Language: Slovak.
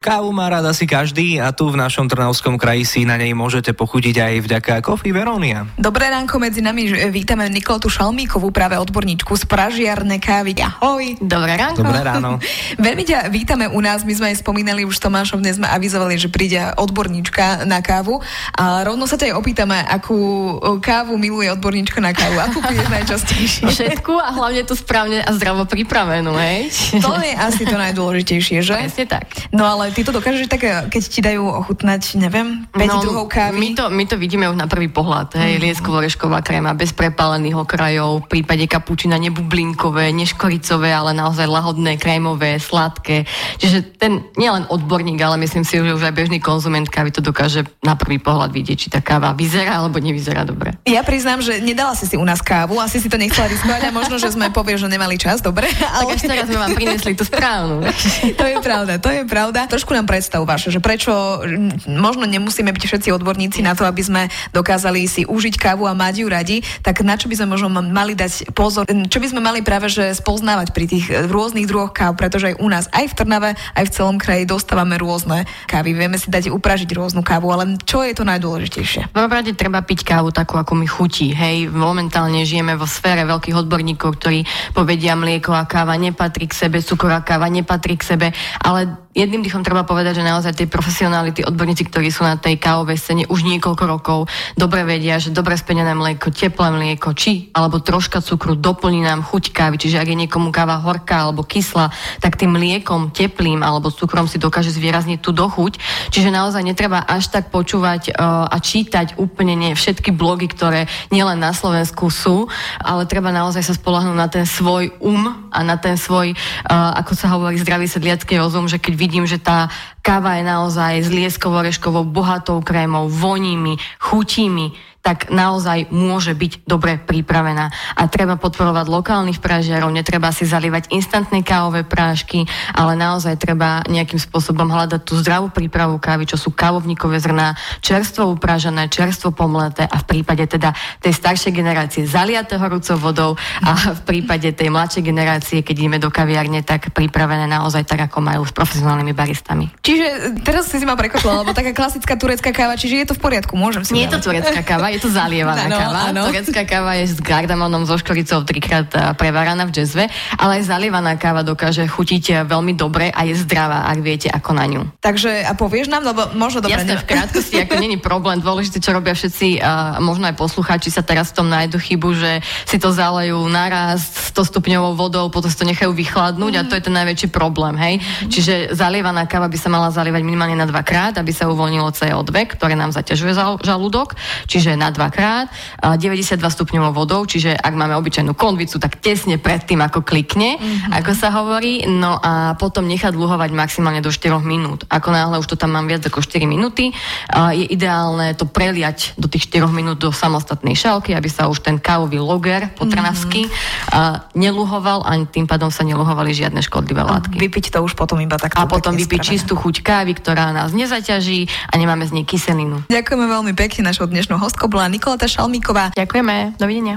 Kávu má rád asi každý a tu v našom Trnavskom kraji si na nej môžete pochutiť aj vďaka Coffee Veronia. Dobré ránko medzi nami, vítame Nikolotu Šalmíkovú, práve odborníčku z pražiarne kávy. Ahoj. Dobré ránko. Dobré ráno. Veľmi ťa vítame u nás, my sme aj spomínali už s Tomášom, dnes sme avizovali, že príde odborníčka na kávu a rovno sa ťa aj opýtame, akú kávu miluje odborníčka na kávu, akú piješ najčastejšie? Všetku a hlavne to správne a zdravo pripravenú, hej? To je asi to najdôležitejšie, že? Presne tak. No ale ty to dokážeš tak, keď ti dajú ochutnať, neviem, 5 no, druhov kávy? My to, my to vidíme už na prvý pohľad, hej, mm. lieskovo-rešková kréma, bez prepálených okrajov, v prípade kapučina nebublinkové, neškoricové, ale naozaj lahodné, krémové, sladké. Čiže ten nielen odborník, ale myslím si, že už aj bežný konzument kávy to dokáže na prvý pohľad vidieť, či tá káva vyzerá alebo nevyzerá dobre. Ja priznám, že nedala si si u nás kávu, asi si to nechcela riskovať a možno, že sme povie, že nemali čas, dobre? Ale... Tak až teraz sme vám priniesli tú správnu. to je pravda, to je pravda. Trošku nám predstav vaše, že prečo možno nemusíme byť všetci odborníci na to, aby sme dokázali si užiť kávu a mať ju radi, tak na čo by sme možno mali dať pozor, čo by sme mali práve že spoznávať pri tých rôznych druhoch káv, pretože aj u nás, aj v Trnave, aj v celom kraji dostávame rôzne kávy. Vieme si dať upražiť rôznu kávu, ale čo je to najdôležitejšie? V rade treba piť kávu takú, ako mi chutí. Hej, momentálne žijeme vo sfére veľkých odborníkov, ktorí povedia mlieko a káva nepatrí k sebe, cukor a káva nepatrí k sebe, ale jedným dýchom treba povedať, že naozaj tie profesionáli, tí odborníci, ktorí sú na tej kávovej scéne už niekoľko rokov, dobre vedia, že dobre spenené mlieko, teplé mlieko, či alebo troška cukru doplní nám chuť kávy. Čiže ak je niekomu káva horká alebo kyslá, tak tým mliekom, teplým alebo cukrom si dokáže zvýrazniť tú dochuť. Čiže naozaj netreba až tak počúvať uh, a čítať úplne nie všetky blogy, ktoré nielen na Slovensku sú, ale treba naozaj sa spolahnúť na ten svoj um a na ten svoj, uh, ako sa hovorí, zdravý sedliacký rozum, že keď vidím, že tá káva je naozaj s lieskovo-reškovou bohatou krémou, voními, chutími, tak naozaj môže byť dobre pripravená. A treba podporovať lokálnych pražiarov, netreba si zalievať instantné kávové prášky, ale naozaj treba nejakým spôsobom hľadať tú zdravú prípravu kávy, čo sú kávovníkové zrná, čerstvo upražené, čerstvo pomleté a v prípade teda tej staršej generácie zaliaté horúcou vodou a v prípade tej mladšej generácie, keď ideme do kaviarne, tak pripravené naozaj tak, ako majú s profesionálnymi baristami. Čiže teraz si si ma prekvapila, lebo taká klasická turecká káva, čiže je to v poriadku, môžem si Nie je to turecká káva, je to zalievaná ano, káva. Ano. Turecká káva je s gardamonom, so škoricou trikrát eh, preváraná v džezve, ale aj zalievaná káva dokáže chutiť eh, veľmi dobre a je zdravá, ak viete, ako na ňu. Takže a povieš nám, lebo možno dobre. Jasne, v krátkosti, ako není problém. Dôležité, čo robia všetci, a možno aj poslucháči sa teraz v tom nájdu chybu, že si to zalejú naraz 100 stupňovou vodou, potom si to nechajú vychladnúť mm. a to je ten najväčší problém, hej. Mm. Čiže zalievaná káva by sa mala zalievať minimálne na dvakrát, aby sa uvoľnilo CO2, ktoré nám zaťažuje žalúdok, čiže na dvakrát, 92 stupňovou vodou, čiže ak máme obyčajnú konvicu, tak tesne pred tým, ako klikne, mm-hmm. ako sa hovorí, no a potom nechať dlhovať maximálne do 4 minút. Ako náhle už to tam mám viac ako 4 minúty, je ideálne to preliať do tých 4 minút do samostatnej šálky, aby sa už ten kávový loger po trnavsky mm-hmm. neluhoval, ani tým pádom sa neluhovali žiadne škodlivé látky. A vypiť to už potom iba takto. A potom vypiť spravené. čistú chuť kávy, ktorá nás nezaťaží a nemáme z nej kyselinu. Ďakujeme veľmi pekne. Našou dnešnú hostkou bola Nikoleta Šalmíková. Ďakujeme, dovidenia.